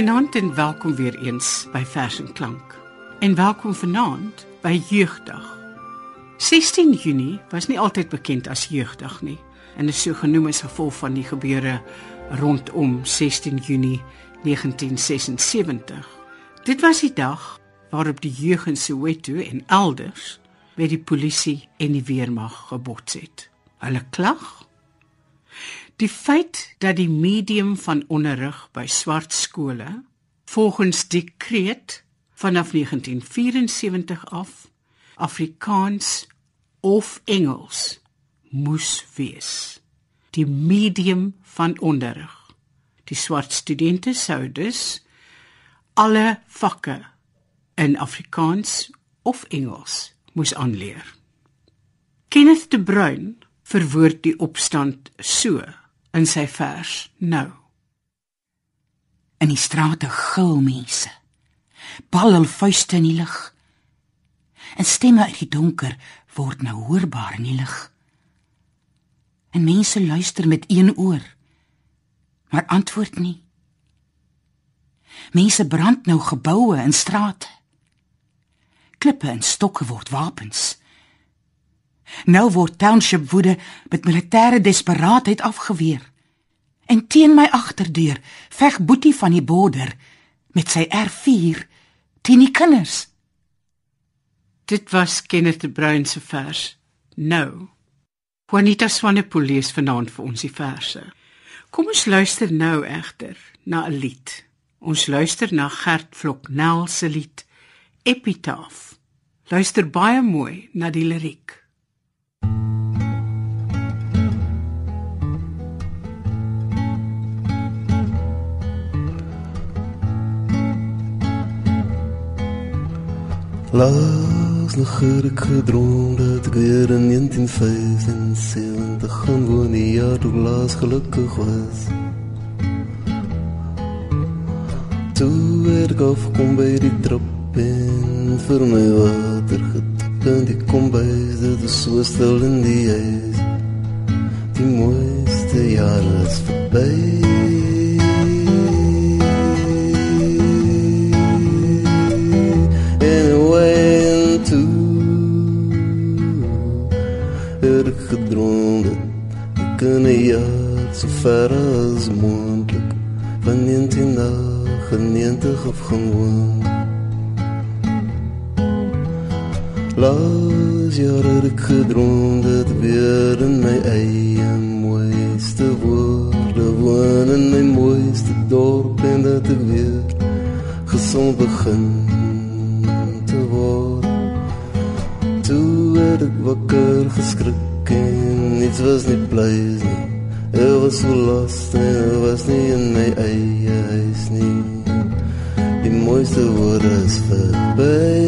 Goeienaand en welkom weer eens by Vers en Klank. En welkom vanaand by Jeugdag. 16 Junie was nie altyd bekend as Jeugdag nie en is so genoem as gevolg van die gebeure rondom 16 Junie 1976. Dit was die dag waarop die jeug in Soweto en elders met die polisie en die weermag gebots het. Hulle klag Die feit dat die medium van onderrig by swart skole volgens dekreet vanaf 1974 af Afrikaans of Engels moes wees. Die medium van onderrig. Die swart studente sou dus alle vakke in Afrikaans of Engels moes aanleer. Kenneth de Bruin verwoord die opstand so in sy vers nou. In die strate gil mense. Bal hul vuiste in die lug. En stemme uit die donker word nou hoorbaar in die lig. En mense luister met een oor, maar antwoord nie. Mense brand nou geboue in strate. Klippe en stokke word wapens. Nou word township woede met militêre desperaatheid afgeweer. En teen my agterdeur veg Boetie van die border met sy R4 teen die kinders. Dit was Kenneth de Bruin se vers. Nou. Juanita Swanepoel lees vanaand vir ons die verse. Kom ons luister nou egter na 'n lied. Ons luister na Gert Vloknel se lied Epitaph. Luister baie mooi na die liriek. Laas nog het ek gedroom dat ek weer in 1975 gaan woon die jaar toe laas gelukkig was. Toe het ek afkom by die trap en vir my water getip en die kombuis dit is so stil in die huis. Die mooiste jaar is voorbij gewoon Laas jare het ek gedroom dat weer in my eie mooiste woorde woon in my mooiste dorp en dat ek weer gezond begin te word. Toe het ek wakker geskrik en iets was nie pleis nie. Ek was so lost en ek was nie in my eie is verby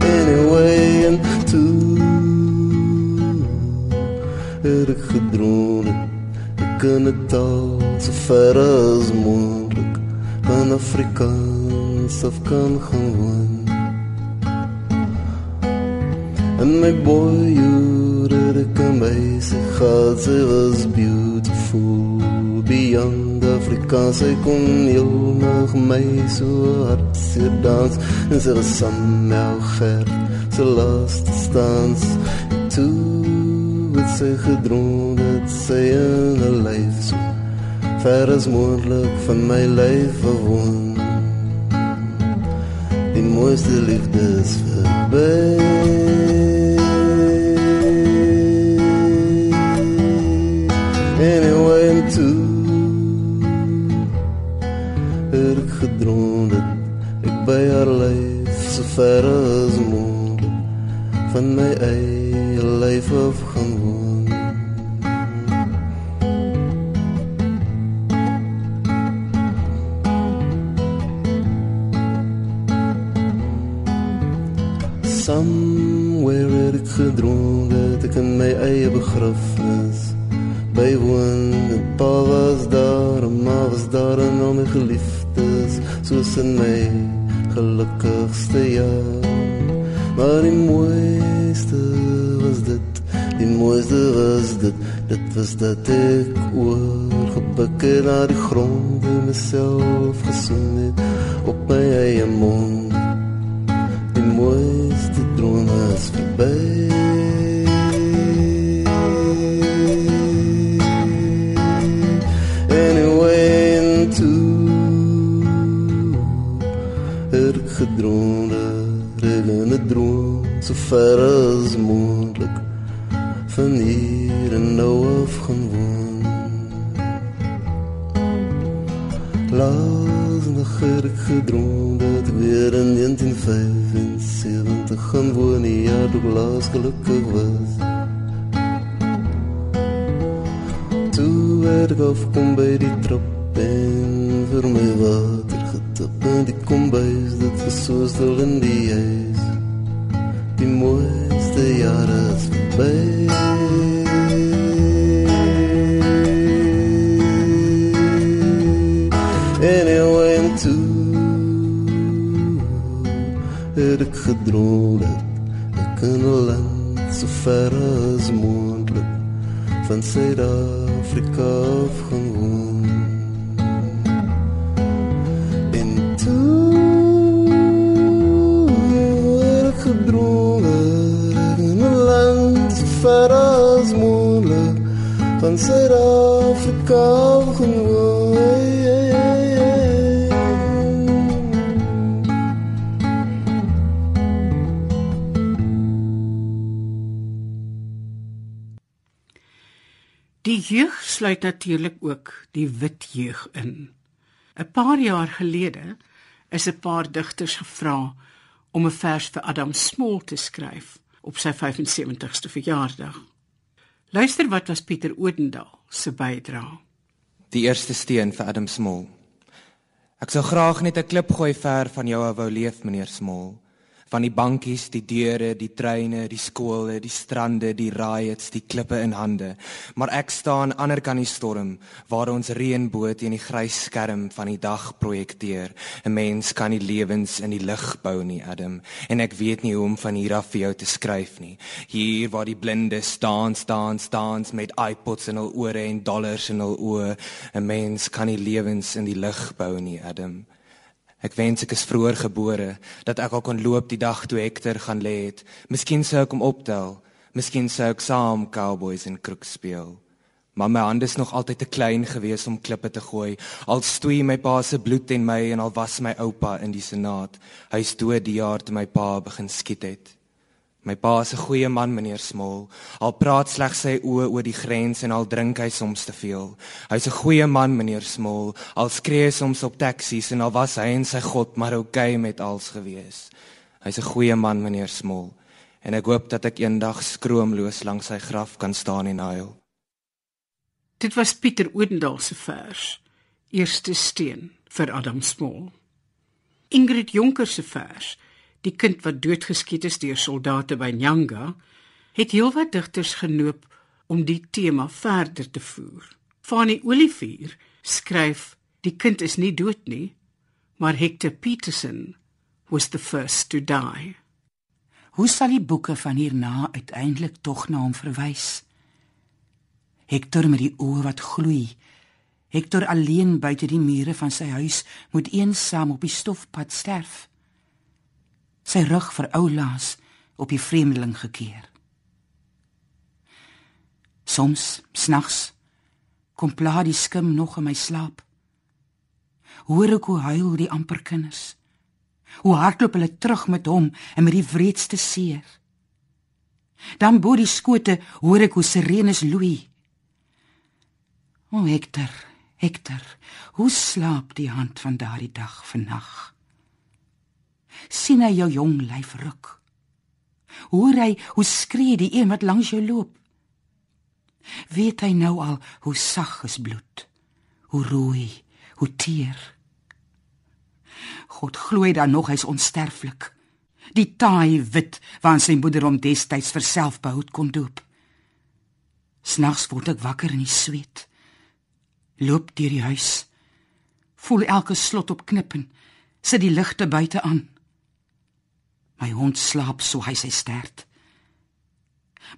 Anyway and two Het ek gedroom Ek kan het al so ver as moeilijk Van Afrikaans af kan gaan Afrika, sy kon heel nog my so hard sy dans. En sy jou gert, sy laaste stans. Toe het sy gedroom dat sy in een lijf so Ver as moeilijk van my lijf bewoon Die mooiste liefde is voorbij by haar leef so ver as moontlik van my eie leef af gaan woon Somewhere het ek gedroom dat ek in my eie begrafnis bywoon en pa was daar en ma was daar en al my geliefdes soos in my gelukkigste jaar. Maar die mooiste was dit die mooiste was dit. Dit was dat ek oorgebuk het na die grond en myself gesoen het op my eie mond. Die mooiste drome is verby ver as moontlik van hier en nou af gaan woon. Laas het ek gedroom dat weer in 1975 gaan woon ja, toe laas gelukkig was. Toe werd ek afkom by die trap en vir my water getip in die kombuis dit was so stil in die huis die mooiste jare is verby en I went to het ek gedroom dat ek in een land so ver as moendlik van Zuid-Afrika af gaan woon ver as moontlik van Suid-Afrika gewoon. Die jeug sluit natuurlik ook die wit jeug in. 'n Paar jaar gelede is 'n paar digters gevra om 'n vers vir Adam Smol te skryf op sy 75ste verjaardag. Luister wat was Pieter Odendaal se bydrae. Die eerste steen vir Adam Smol. Ek sou graag net 'n klip gooi ver van jou wou leef meneer Smol van die bankies, die deure, die treine, die skole, die strande, die riots, die klippe in hande. Maar ek staan ander kan die storm waar ons reënboot in die grys skerm van die dag projekteer. 'n Mens kan nie lewens in die lig bou nie, Adam, en ek weet nie hoe om van hier af vir jou te skryf nie. Hier waar die blinde staan, staan, staan met iPods in hul ore en dollars in hul oë. 'n Mens kan nie lewens in die lig bou nie, Adam. Ek wens ek is vroeër gebore dat ek al kon loop die dag toe Hector gaan lê het. Miskien sou ek hom optel. Miskien sou ek saam Cowboys en Crook speel. Maar my hande is nog altyd te klein gewees om klippe te gooi. Al stoei my pa se bloed en my en al was my oupa in die senaat. Hy's dood die jaar toe my pa begin skiet het. My pa is 'n goeie man, meneer Smol. Al praat slegs sy oë oor die grens en al drink hy soms te veel. Hy's 'n goeie man, meneer Smol. Al skree hy soms op taksies en al was hy en sy God maar oukei okay met als gewees. Hy's 'n goeie man, meneer Smol. En ek hoop dat ek eendag skroomloos langs sy graf kan staan en huil. Dit was Pieter Odendaal se vers. Eerste steen vir Adam Smol. Ingrid Jonker se vers die kind wat doodgeskiet is deur soldate by Nyanga, het heelwat digters genoop om die tema verder te voer. Fanny Olivier skryf: "Die kind is nie dood nie, maar Hector Peterson was the first to die." Hoe sal die boeke van hierna uiteindelik tog na hom verwys? Hector met die oë wat gloei. Hector alleen buite die mure van sy huis moet eensaam op die stofpad sterf sy rug vir oulaas op die vreemdeling gekeer. Soms snags kom pla die skim nog in my slaap. Hoor ek hoe huil die amper kinders. Hoe hardloop hulle terug met hom en met die wreedste seer. Dan bo die skote hoor ek hoe sirenes loei. O Hector, Hector, hoe slaap die hand van daardie dag vannag? Sien hy jou jong lyf ruk. Hoor hy hoe skree die een wat langs jou loop. Weet hy nou al hoe sag is bloed, hoe rooi, hoe teer. God glo dan nog hy's onsterflik. Die taai wit waaraan sy moeder hom destyds vir selfbehoud kon doop. Snags word ek wakker in die sweet. Loop deur die huis. Voel elke slot op knippen. Sit die ligte buite aan. My hond slaap so hy sy stert.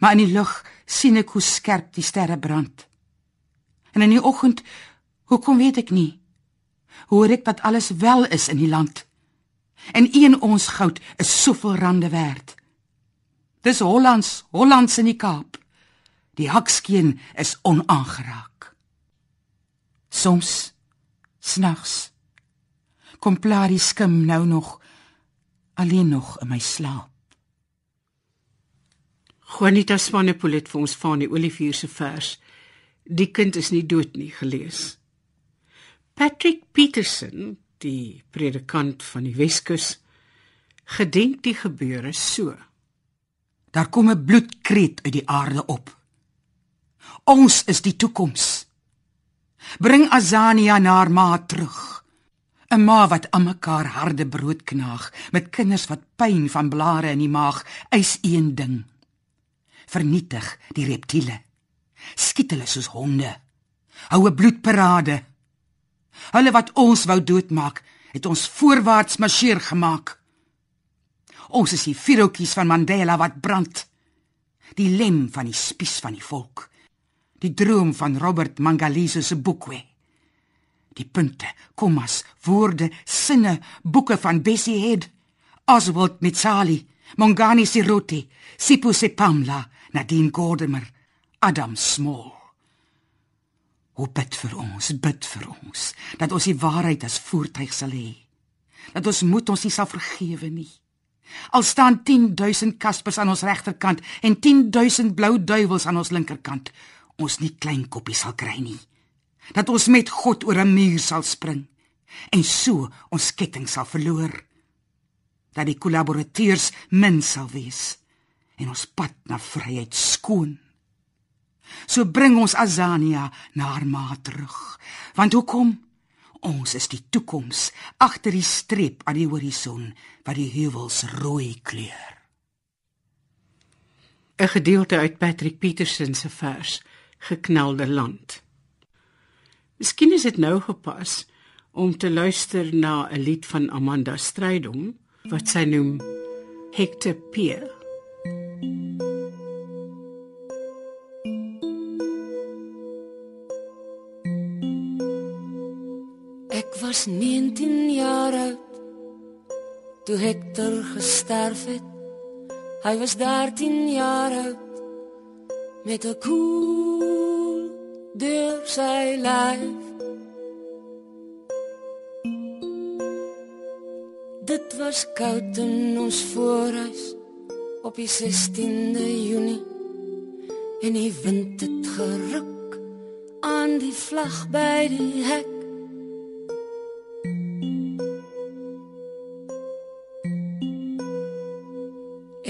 Maar in die lug sien ek hoe skerp die sterre brand. En in die oggend, hoekom weet ek nie, hoor ek dat alles wel is in die land. En een ons goud is soveel rande werd. Dis Hollands, Hollands in die Kaap. Die hakskeen is onaangeraak. Soms snags kom plaar die skim nou nog alleen nog in my slaap. Juanita Swanepoel het vir ons van die Olivier se vers Die kind is nie dood nie gelees. Patrick Peterson, die predikant van die Weskus, gedenk die gebeure so. Daar kom 'n bloedkreet uit die aarde op. Ons is die toekoms. Bring Azania na haar ma terug. 'n Ma wat aan mekaar harde brood knaag met kinders wat pyn van blare in die maag eis een ding. Vernietig die reptiele. Skiet hulle soos honde. Hou 'n bloedparade. Hulle wat ons wou doodmaak, het ons voorwaarts marseer gemaak. Ons is die vuurhoutjies van Mandela wat brand. Die lem van die spies van die volk. Die droom van Robert Mangaliso se boekwe. Die punte, kommas, woorde, sinne, boeke van Bessie Head, Oswald Mitsali, Mongani Siroti, Sipho Sepamla, Nadine Gordimer, Adam Small. O bid vir ons, bid vir ons dat ons die waarheid as voertuig sal hê. Dat ons moet ons nie sal vergewe nie. Al staan 10000 kaspers aan ons regterkant en 10000 blou duiwels aan ons linkerkant, ons nie klein koppies sal kry nie. Dat ons met God oor 'n muur sal spring en so ons ketting sal verloor. Dat die kollaborateurs min sal wees en ons pad na vryheid skoon. So bring ons Azania na haar ma terug. Want hoekom? Ons is die toekoms agter die streep aan die horison wat die heuwels rooi kleur. 'n Gedeelte uit Patrick Peterson se vers Geknelde land. Miskien is dit nou gepas om te luister na 'n lied van Amanda Strydom wat sy noem Hector Pier. Ek was 19 jaar oud toe Hector gesterf het. Hy was 13 jaar oud met 'n koel deur sy lyf. Dit was koud in ons voorhuis op die 16de Junie en die wind het geruk aan die vlag by die hek.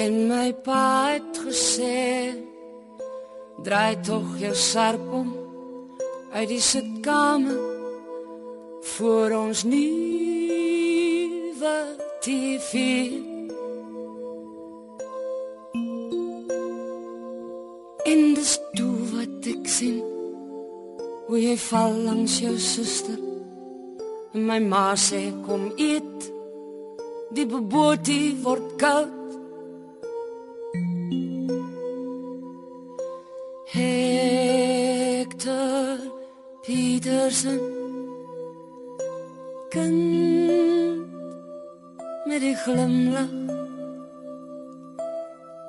En my pa het gesê draai tog jou sarp om uit die sitkamer vir ons nuwe TV En dis toe wat ek sien hoe jy val langs jou suster en my ma sê kom eet. Die beboetie word koud Peterson kind met die glimlach.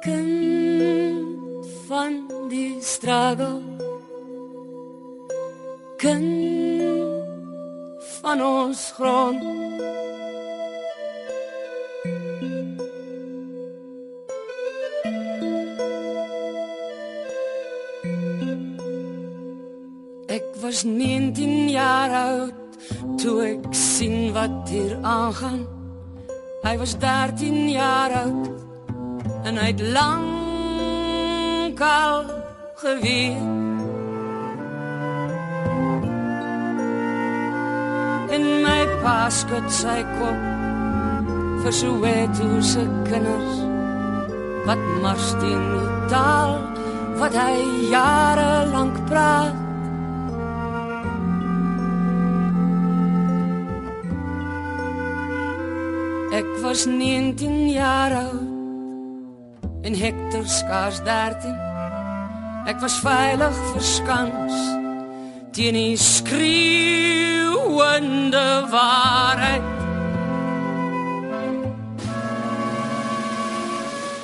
Kind van die struggle. Kind van ons grond jaar oud toe ek sien wat hier aangaan. Hy was 13 jaar oud en hy het lank al geweet. En my pa skud sy kop vir so wete se kinders wat mars teen die taal wat hy jare lank praat. Was 19 jaar oud en Hector skaars 13 Ek was veilig verskans teen die skreeuende waarheid.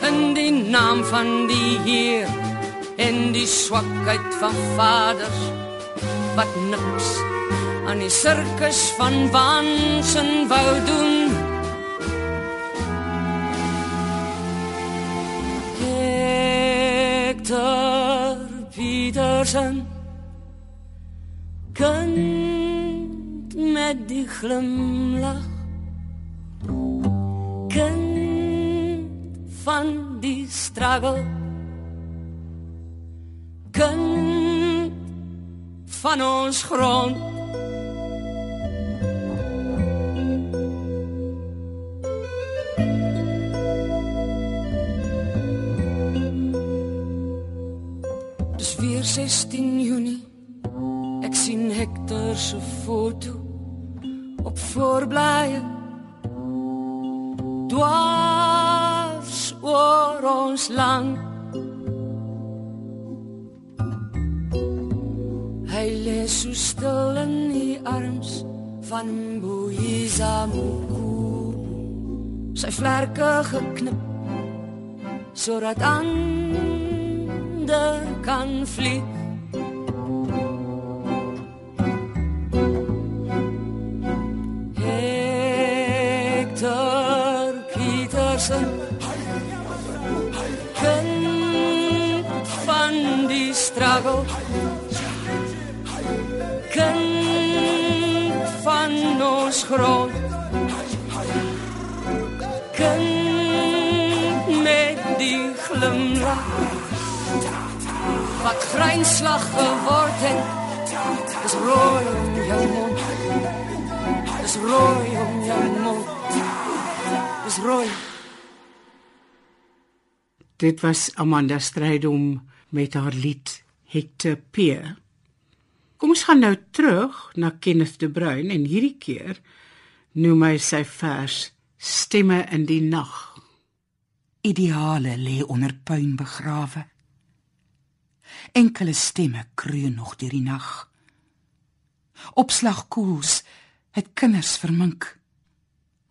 In die naam van die Heer en die swakheid van vaders wat niks aan die sirkus van wansin wou doen. Hector Petersen kind met die glimlach kind van die struggle kind van ons grond 16 Junie Ek sien Hector se foto op voorblaaie Dwars oor ons land Hy lê so stil in die arms van Mbuiza Mukuru. Sy vlerke geknip sodat ander kan vlieg. Hector Petersen kind van die struggle kind van ons grond wat grynslag geword het is rooi om jou mond is rooi om jou mond is rooi Dit was Amanda Strydom met haar lied Hector Peer. Kom ons gaan nou terug na Kenneth de Bruin en hierdie keer noem hy sy vers Stemme in die nag. Ideale lê onder puin begrawe. Enkele stemme kreun nog deur die nag. Opslagkoels het kinders vermink.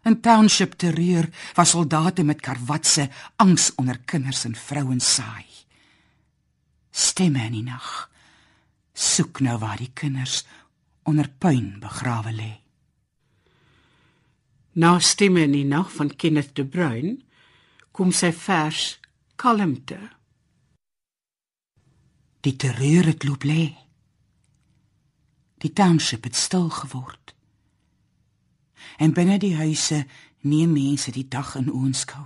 In township terreur was soldate met karwatse angs onder kinders en vrouens saai. Stemme in die nag. Soek nou waar die kinders onder puin begrawe lê. Na stemme in die nag van Kenneth de Bruin kom sy vers Kalmte. Die terreur het loop lê. Die township het stil geword. En binne die huise neem mense die dag in oënskou.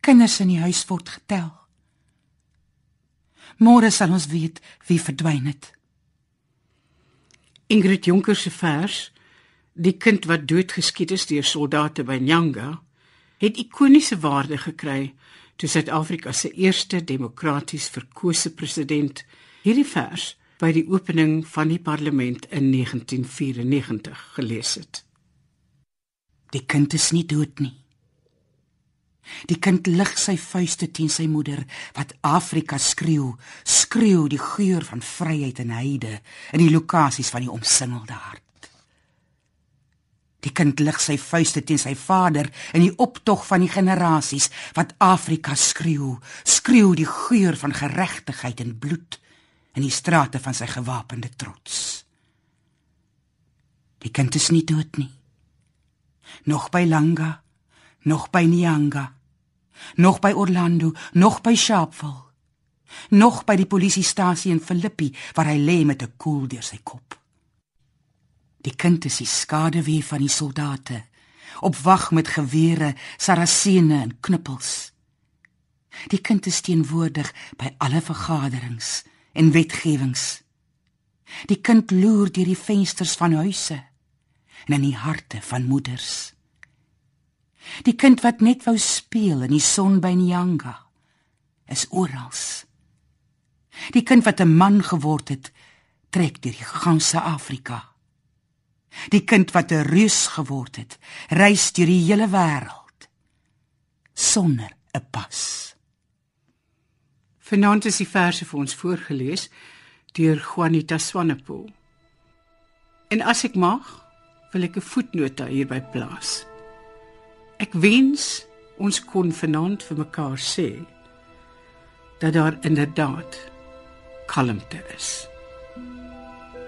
Kinders in die huis word getel. Môre sal ons weet wie verdwyn het. Ingrid Jonker se vers Die kind wat doodgeskiet is deur soldate by Nyanga het ikoniese waarde gekry toe Suid-Afrika se eerste demokraties verkose president hierdie vers by die opening van die parlement in 1994 gelees het. Die kind is nie dood nie. Die kind lig sy vuiste teen sy moeder wat Afrika skreeu, skreeu die geur van vryheid en heide in die lokasies van die omsingelde hart. Die kind lig sy vuiste teen sy vader in die optog van die generasies wat Afrika skreeu, skreeu die geur van geregtigheid en bloed in die strate van sy gewapende trots. Die kind is nie dood nie. Nog by Langa, nog by Nyanga, nog by Orlando, nog by Sharpeville, nog by die polisiestasie in Philippi waar hy lê met 'n koel deur sy kop. Die kind is die skaduwee van die soldate, op wag met gewere, sarasene en knippels. Die kind is teenwoordig by alle vergaderings en wetgewings. Die kind loer deur die vensters van huise en in die harte van moeders. Die kind wat net wou speel in die son by Nyanga is oral. Die kind wat 'n man geword het, trek deur die ganse Afrika. Die kind wat 'n reus geword het, reis deur die hele wêreld sonder 'n pas. Vanaand is die verse vir ons voorgeles deur Juanita Swanepoel. En as ek mag, wil ek 'n voetnota hierby plaas. Ek wens ons kon vanaand vir mekaar sê dat daar inderdaad kalmte is.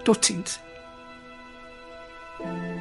Totsiens. thank you